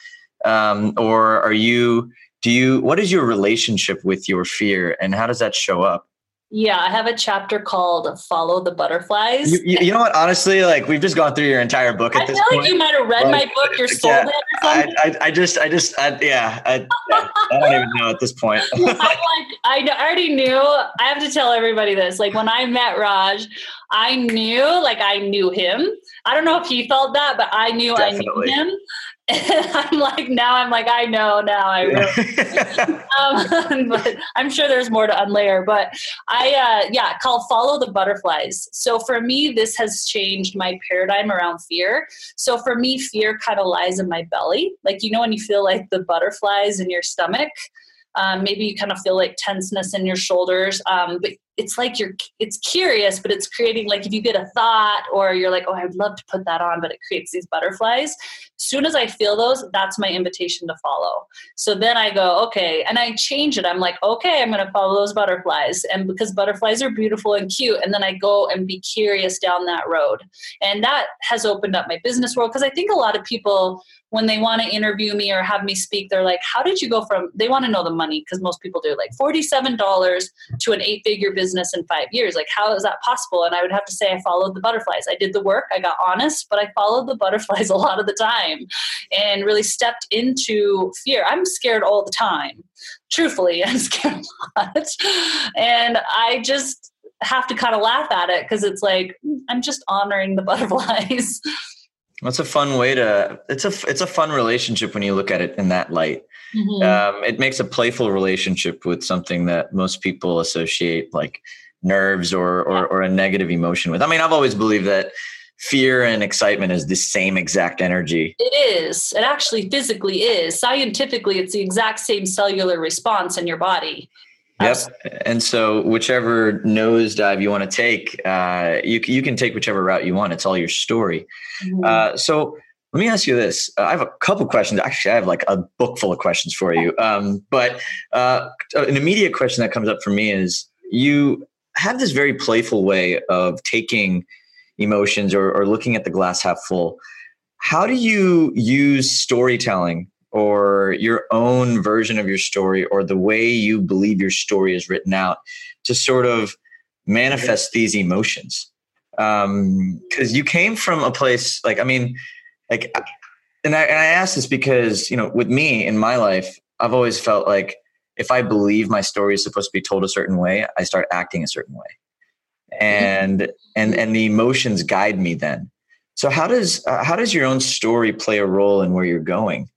[SPEAKER 1] Um, or are you, do you, what is your relationship with your fear and how does that show up?
[SPEAKER 2] Yeah, I have a chapter called "Follow the Butterflies."
[SPEAKER 1] You, you, you, know what? Honestly, like we've just gone through your entire book. At
[SPEAKER 2] I
[SPEAKER 1] this
[SPEAKER 2] feel
[SPEAKER 1] point.
[SPEAKER 2] like you might have read like, my book. You're sold yeah, it or something.
[SPEAKER 1] I, I, I just, I just, I, yeah, I, I don't even know at this point. (laughs)
[SPEAKER 2] I'm like, I already knew. I have to tell everybody this. Like when I met Raj, I knew, like I knew him. I don't know if he felt that, but I knew Definitely. I knew him. And (laughs) I'm like, now I'm like, I know now I will. (laughs) um, (laughs) but I'm sure there's more to unlayer. But I, uh, yeah, called Follow the Butterflies. So for me, this has changed my paradigm around fear. So for me, fear kind of lies in my belly. Like, you know, when you feel like the butterflies in your stomach, um, maybe you kind of feel like tenseness in your shoulders. Um, but it's like you're it's curious but it's creating like if you get a thought or you're like oh i'd love to put that on but it creates these butterflies soon as i feel those that's my invitation to follow so then i go okay and i change it i'm like okay i'm going to follow those butterflies and because butterflies are beautiful and cute and then i go and be curious down that road and that has opened up my business world because i think a lot of people when they want to interview me or have me speak, they're like, How did you go from, they want to know the money because most people do, like $47 to an eight figure business in five years. Like, how is that possible? And I would have to say, I followed the butterflies. I did the work, I got honest, but I followed the butterflies (laughs) a lot of the time and really stepped into fear. I'm scared all the time. Truthfully, (laughs) I'm scared a lot. And I just, have to kind of laugh at it because it's like hmm, I'm just honoring the (laughs) butterflies.
[SPEAKER 1] That's a fun way to. It's a it's a fun relationship when you look at it in that light. Mm-hmm. Um, it makes a playful relationship with something that most people associate like nerves or, or or a negative emotion with. I mean, I've always believed that fear and excitement is the same exact energy.
[SPEAKER 2] It is. It actually physically is. Scientifically, it's the exact same cellular response in your body.
[SPEAKER 1] Yep. And so, whichever nosedive you want to take, uh, you you can take whichever route you want. It's all your story. Mm-hmm. Uh, so, let me ask you this. Uh, I have a couple questions. Actually, I have like a book full of questions for you. Um, but uh, an immediate question that comes up for me is: you have this very playful way of taking emotions or, or looking at the glass half full. How do you use storytelling or your own version of your story or the way you believe your story is written out to sort of manifest these emotions because um, you came from a place like i mean like and I, and I ask this because you know with me in my life i've always felt like if i believe my story is supposed to be told a certain way i start acting a certain way and and and the emotions guide me then so how does uh, how does your own story play a role in where you're going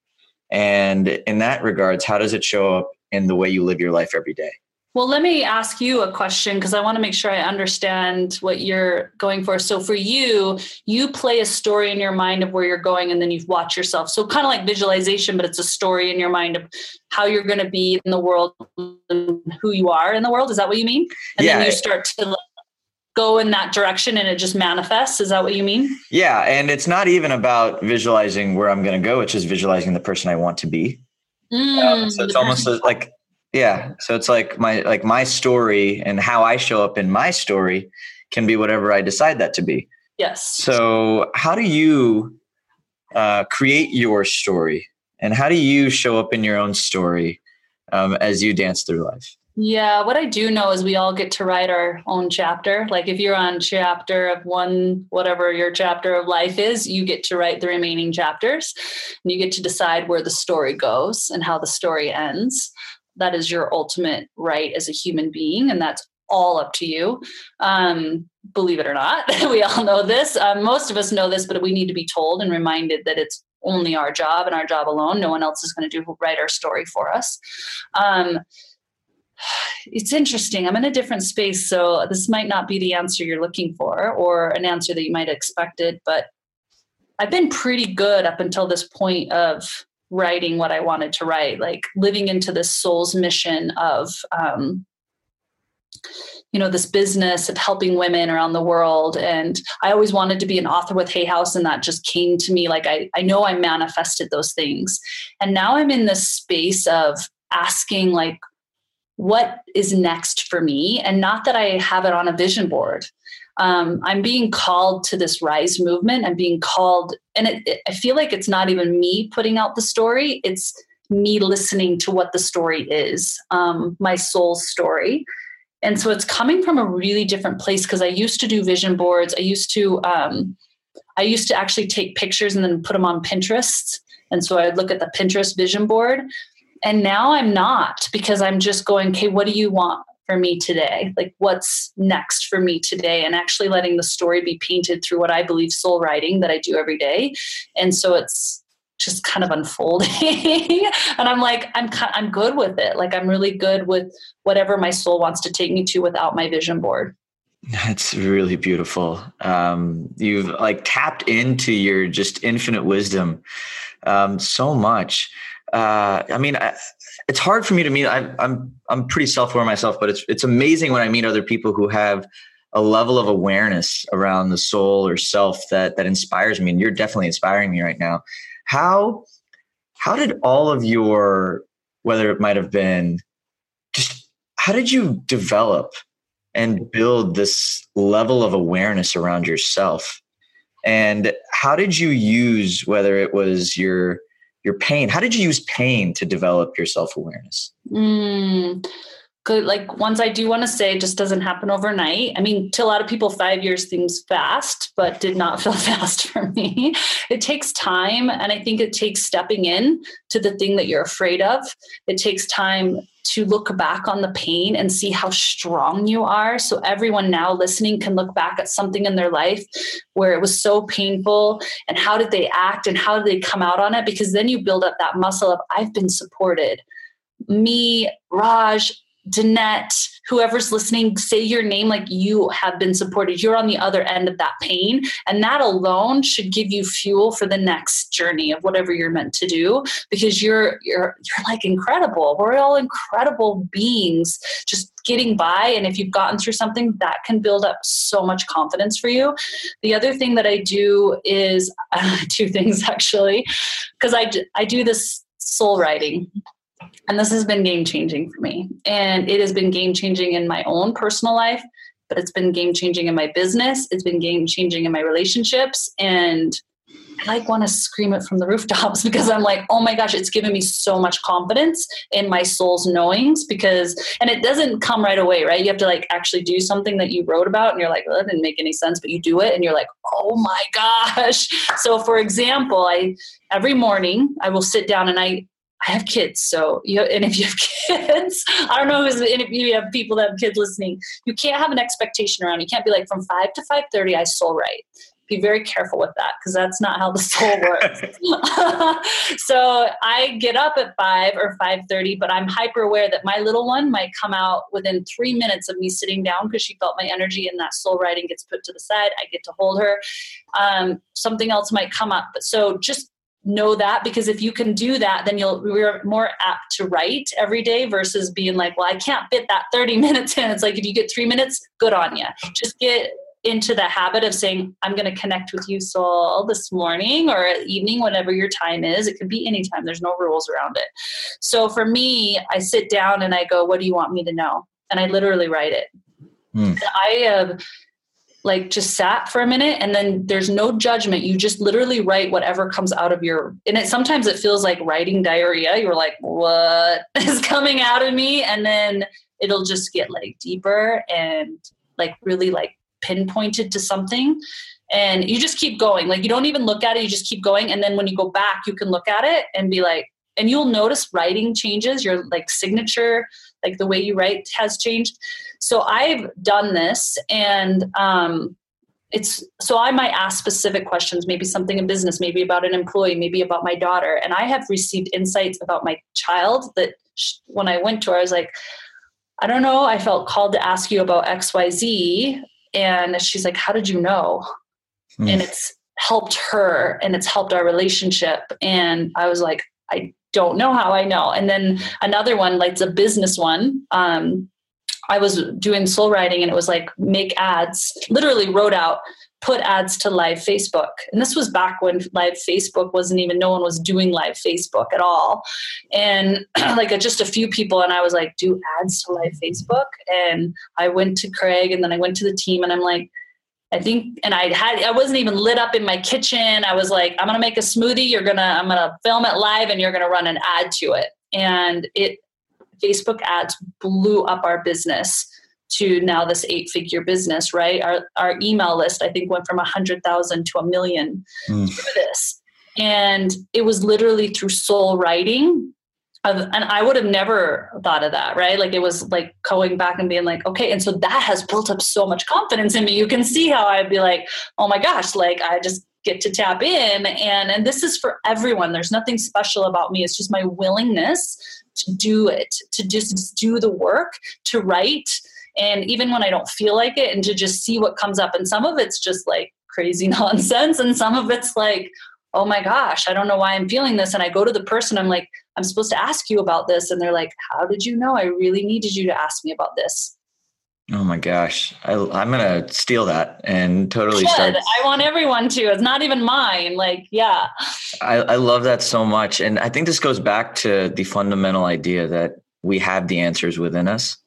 [SPEAKER 1] and in that regards, how does it show up in the way you live your life every day?
[SPEAKER 2] Well, let me ask you a question because I want to make sure I understand what you're going for. So, for you, you play a story in your mind of where you're going and then you watch yourself. So, kind of like visualization, but it's a story in your mind of how you're going to be in the world and who you are in the world. Is that what you mean? And yeah. then you start to go in that direction and it just manifests. Is that what you mean?
[SPEAKER 1] Yeah. And it's not even about visualizing where I'm going to go, it's just visualizing the person I want to be. Mm, um, so it's almost like, yeah. So it's like my, like my story and how I show up in my story can be whatever I decide that to be.
[SPEAKER 2] Yes.
[SPEAKER 1] So how do you uh, create your story and how do you show up in your own story um, as you dance through life?
[SPEAKER 2] Yeah, what I do know is we all get to write our own chapter. Like if you're on chapter of one, whatever your chapter of life is, you get to write the remaining chapters and you get to decide where the story goes and how the story ends. That is your ultimate right as a human being, and that's all up to you. Um, believe it or not, (laughs) we all know this. Um, most of us know this, but we need to be told and reminded that it's only our job and our job alone. No one else is going to do write our story for us. Um, it's interesting. I'm in a different space, so this might not be the answer you're looking for or an answer that you might have expected, but I've been pretty good up until this point of writing what I wanted to write, like living into this soul's mission of, um, you know, this business of helping women around the world. And I always wanted to be an author with Hay House, and that just came to me. Like I, I know I manifested those things. And now I'm in this space of asking, like, what is next for me and not that i have it on a vision board. Um, i'm being called to this rise movement i'm being called and it, it, i feel like it's not even me putting out the story it's me listening to what the story is um, my soul's story. And so it's coming from a really different place because i used to do vision boards i used to um, i used to actually take pictures and then put them on pinterest. And so i'd look at the pinterest vision board and now I'm not because I'm just going, okay, what do you want for me today? Like, what's next for me today? And actually letting the story be painted through what I believe soul writing that I do every day. And so it's just kind of unfolding (laughs) and i'm like i'm i'm good with it like i'm really good with whatever my soul wants to take me to without my vision board
[SPEAKER 1] that's really beautiful um, you've like tapped into your just infinite wisdom um, so much uh, I mean, I, it's hard for me to meet. I, I'm I'm pretty self aware myself, but it's it's amazing when I meet other people who have a level of awareness around the soul or self that that inspires me. And you're definitely inspiring me right now. How how did all of your whether it might have been just how did you develop and build this level of awareness around yourself? And how did you use whether it was your your pain. How did you use pain to develop your self awareness?
[SPEAKER 2] Mm. Like ones I do want to say, just doesn't happen overnight. I mean, to a lot of people, five years seems fast, but did not (laughs) feel fast for me. It takes time, and I think it takes stepping in to the thing that you're afraid of. It takes time to look back on the pain and see how strong you are. So, everyone now listening can look back at something in their life where it was so painful and how did they act and how did they come out on it? Because then you build up that muscle of, I've been supported. Me, Raj, Danette, whoever's listening, say your name like you have been supported. You're on the other end of that pain. And that alone should give you fuel for the next journey of whatever you're meant to do because you're you're you're like incredible. We're all incredible beings just getting by. And if you've gotten through something, that can build up so much confidence for you. The other thing that I do is uh, (laughs) two things actually, because I, I do this soul writing and this has been game changing for me. And it has been game changing in my own personal life, but it's been game changing in my business. It's been game changing in my relationships. And I like want to scream it from the (laughs) rooftops because I'm like, oh my gosh, it's given me so much confidence in my soul's knowings because, and it doesn't come right away, right? You have to like actually do something that you wrote about and you're like, well, that didn't make any sense, but you do it and you're like, oh my gosh. (laughs) So for example, I, every morning I will sit down and I, I have kids, so you and if you have (laughs) kids, I don't know if you have people that have kids listening. You can't have an expectation around. You can't be like from five to five thirty. I soul write. Be very careful with that because that's not how the soul (laughs) works. (laughs) so I get up at five or five thirty, but I'm hyper aware that my little one might come out within three minutes of me sitting down because she felt my energy, and that soul writing gets put to the side. I get to hold her. Um, something else might come up, but so just know that because if you can do that then you'll we're more apt to write every day versus being like well i can't fit that 30 (laughs) minutes in. It's like if you get three minutes good on you just get into the habit of saying i'm going to connect with you soul this morning or evening whenever your time is. It could be anytime. There's no rules around it. So for me i sit down and i go what do you want me to know? And i literally write it. Mm. i have like just sat for a minute and then there's no judgment. You just literally write whatever comes out of your and it sometimes it feels like writing diarrhea. You're like what (laughs) is coming out of me? And then it'll just get like deeper and like really like pinpointed to something. And you just keep going. Like you don't even look at it you just keep going. And then when you go back you can look at it and be like and you'll notice writing changes. Your like signature like the way you write has changed so I've done this and um, it's so I might ask specific questions, maybe something in business, maybe about an employee, maybe about my daughter. And I have received insights about my child that when I went to her, I was like, I don't know, I felt called to ask you about XYZ. And she's like, How did you know? Mm. And it's helped her and it's helped our relationship. And I was like, I don't know how I know. And then another one, like it's a business one. Um, I was doing soul writing and it was like make ads, literally wrote out put ads to live Facebook. And this was back when live Facebook wasn't even, no one was doing live Facebook at all. And (clears throat) like just a few people, and I was like, do ads to live Facebook. And I went to Craig and then I went to the team and I'm like, I think, and I had, I wasn't even lit up in my kitchen. I was like, I'm going to make a smoothie. You're going to, I'm going to film it live and you're going to run an ad to it. And it Facebook ads blew up our business to now this eight figure business, right? Our, our email list, I think, went from a 100,000 to a million mm. through this. And it was literally through soul writing. And I would have never thought of that, right? Like it was like going back and being like, okay. And so that has built up so much confidence in me. You can see how I'd be like, oh my gosh, like I just get to tap in and and this is for everyone there's nothing special about me it's just my willingness to do it, to just do the work, to write. And even when I don't feel like it, and to just see what comes up. And some of it's just like crazy (laughs) nonsense, and some of it's like, oh my gosh, I don't know why I'm feeling this. And I go to the person, I'm like, I'm supposed to ask you about this. And they're like, How did you know? I really needed you to ask me about this.
[SPEAKER 1] Oh my gosh. I, am going to steal that and totally start.
[SPEAKER 2] I want everyone to. It's not even mine. Like, yeah.
[SPEAKER 1] I, I love that so much. And I think this goes back to the fundamental idea that we have the answers within us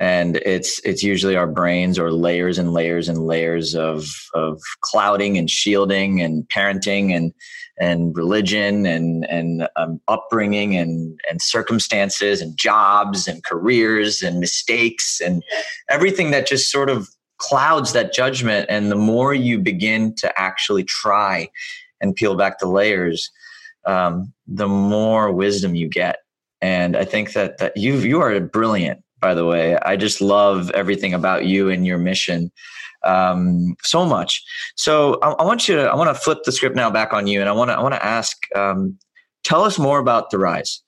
[SPEAKER 1] and it's it's usually our brains or layers and layers and layers of of clouding and shielding and parenting and and religion and and um, upbringing and and circumstances and jobs and careers and mistakes and everything that just sort of clouds that judgment. And the more you begin to actually try and peel back the layers um, the more wisdom you get. And i think that that you you are brilliant by the way. I just love everything about you and your mission um, so much. So I, I, want you to, I want to flip the script now back on you, and I want to, I want to ask, um, tell us more about the rise.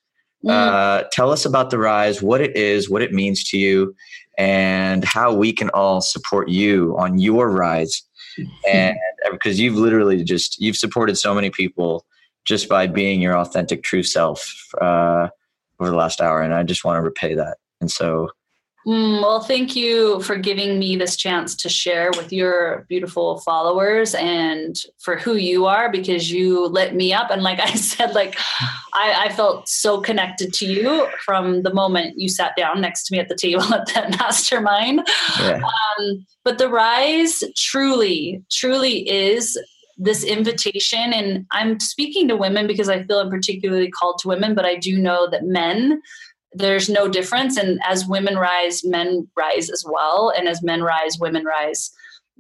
[SPEAKER 1] Mm. Uh, tell us about the rise, what it is, what it means to you, and how we can all support you on your rise. (laughs) And because you've literally just you've supported so many people just by being your authentic, true self uh, over the last hour, and I just want to repay that. And so
[SPEAKER 2] Mm, well, thank you for giving me this chance to share with your beautiful followers and for who you are because you lit me up. And like (laughs) I said, like I, I, felt so connected to you from the moment you sat down next to me at the table (laughs) at that mastermind. Yeah. Um, but the rise truly, truly is this invitation. And I'm speaking to women because I feel I'm particularly called to women, but I do know that men there's no difference. And as women rise, men rise as well. And as men rise, women rise.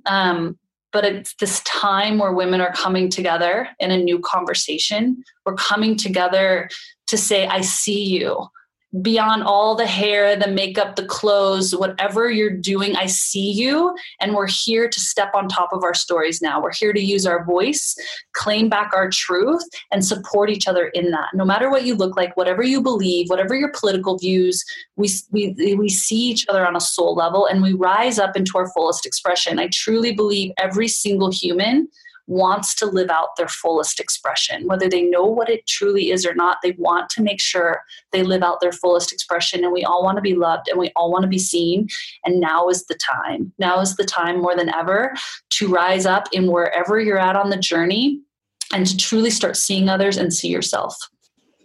[SPEAKER 2] Um, but it's this time where women are coming together in a new conversation. We're coming together to say, I see you beyond all the hair, the makeup, the clothes, whatever you're doing, I see you. And we're here to step on top of our stories now. We're here to use our voice, claim back our truth, and support each other in that. No matter what you look like, whatever you believe, whatever your political views, we, we, we see each other on a soul level and we rise up into our fullest expression. I truly believe every single human wants to live out their fullest expression. Whether they know what it truly is or not, they want to make sure they live out their fullest expression. And we all want to be loved and we all want to be seen. And now is the time. Now is the time more than ever to rise up in wherever you're at on the journey and to truly start seeing others and see yourself.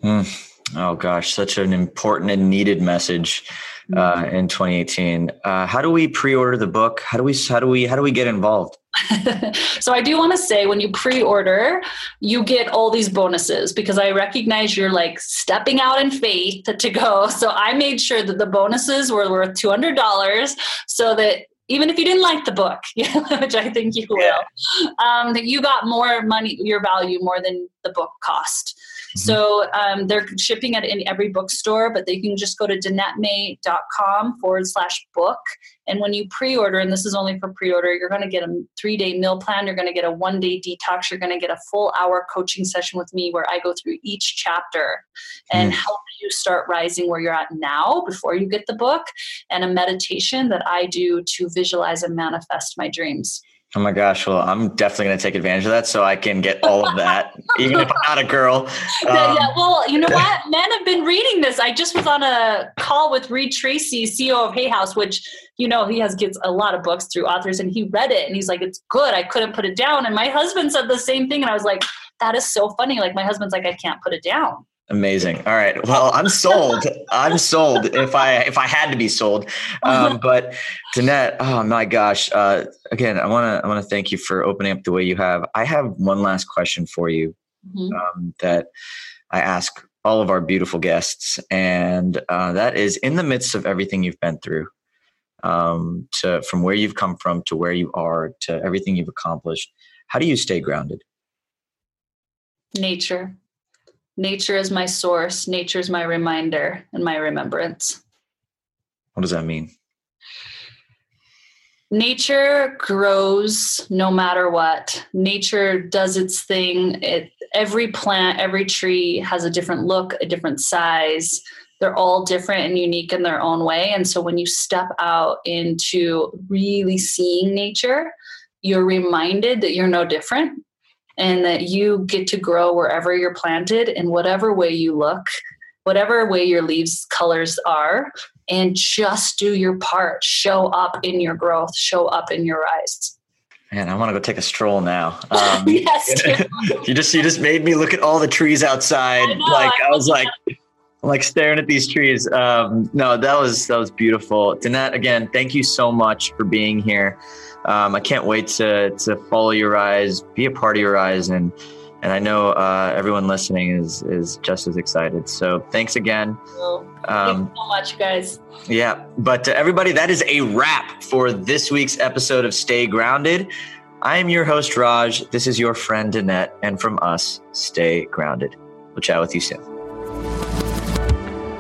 [SPEAKER 1] Mm. Oh gosh, such an important and needed message uh, mm-hmm. in 2018. Uh, how do we pre-order the book? How do we how do we how do we get involved? (laughs)
[SPEAKER 2] so I do want to say when you pre-order, you get all these bonuses because I recognize you're like stepping out in faith to go. (laughs) So I made sure that the bonuses were worth two hundred dollars so that even if you didn't like the book, (laughs) which I think you will, um, that you got more money, your value more than the book cost. Mm-hmm. So um, they're shipping it in every bookstore, but they can just go to danettemay.com forward slash book. And when you pre order, and this is only for pre order, you're going to get a three day meal plan, you're going to get a one day detox, you're going to get a full hour coaching session with me where I go through each chapter and mm. help you start rising where you're at now before you get the book, and a meditation that I do to visualize and manifest my dreams.
[SPEAKER 1] Oh my gosh. Well, I'm definitely going to take advantage of that so I can get all of that, even if I'm not a girl. (laughs) Um,
[SPEAKER 2] yeah, well, you know what? Men have been reading this. I just was on a call with Reid Tracy, CEO of Hay House, which, you know, he has gets a lot of books through authors and he read it and he's like, it's good. I couldn't put it down. And my husband said the same thing. And I was like, that is so funny. Like my husband's like, I can't put it down.
[SPEAKER 1] Amazing. All right. Well, I'm sold. I'm sold. If I if I had to be sold, um, (laughs) but Danette, oh my gosh. Uh, again, I want to I want to thank you for opening up the way you have. I have one last question for you mm-hmm. um, that I ask all of our beautiful guests, and uh, that is in the midst of everything you've been through, um, to from where you've come from to where you are to everything you've accomplished. How do you stay grounded?
[SPEAKER 2] Nature Nature is my source, nature is my reminder and my remembrance.
[SPEAKER 1] What does that mean?
[SPEAKER 2] Nature grows no matter what. Nature does its thing. It, every plant, every tree has a different look, a different size. They're all different and unique in their own way. And so when you step out into really seeing nature, you're reminded that you're no different and that you get to grow wherever you're planted in whatever way you look whatever way your leaves colors are, and just do your part. Show up in your growth, show up in your rise.
[SPEAKER 1] Man, I want to go take a stroll now. (laughs) Um,
[SPEAKER 2] yes, (laughs)
[SPEAKER 1] you just you just made me look at all the trees outside. I know, like I, I was like, I'm like staring at these trees. Um, no, that was that was beautiful. Danette, again, thank you so much for being here. Um, I can't wait to to follow your rise, be a part of your rise, and and I know uh, everyone listening is is just as excited. So thanks again.
[SPEAKER 2] Well, um, so much, guys.
[SPEAKER 1] Yeah, but uh, everybody, that is a wrap for this week's episode of Stay Grounded. I am your host Raj. This is your friend Danette, and from us, stay grounded. We'll chat with you soon.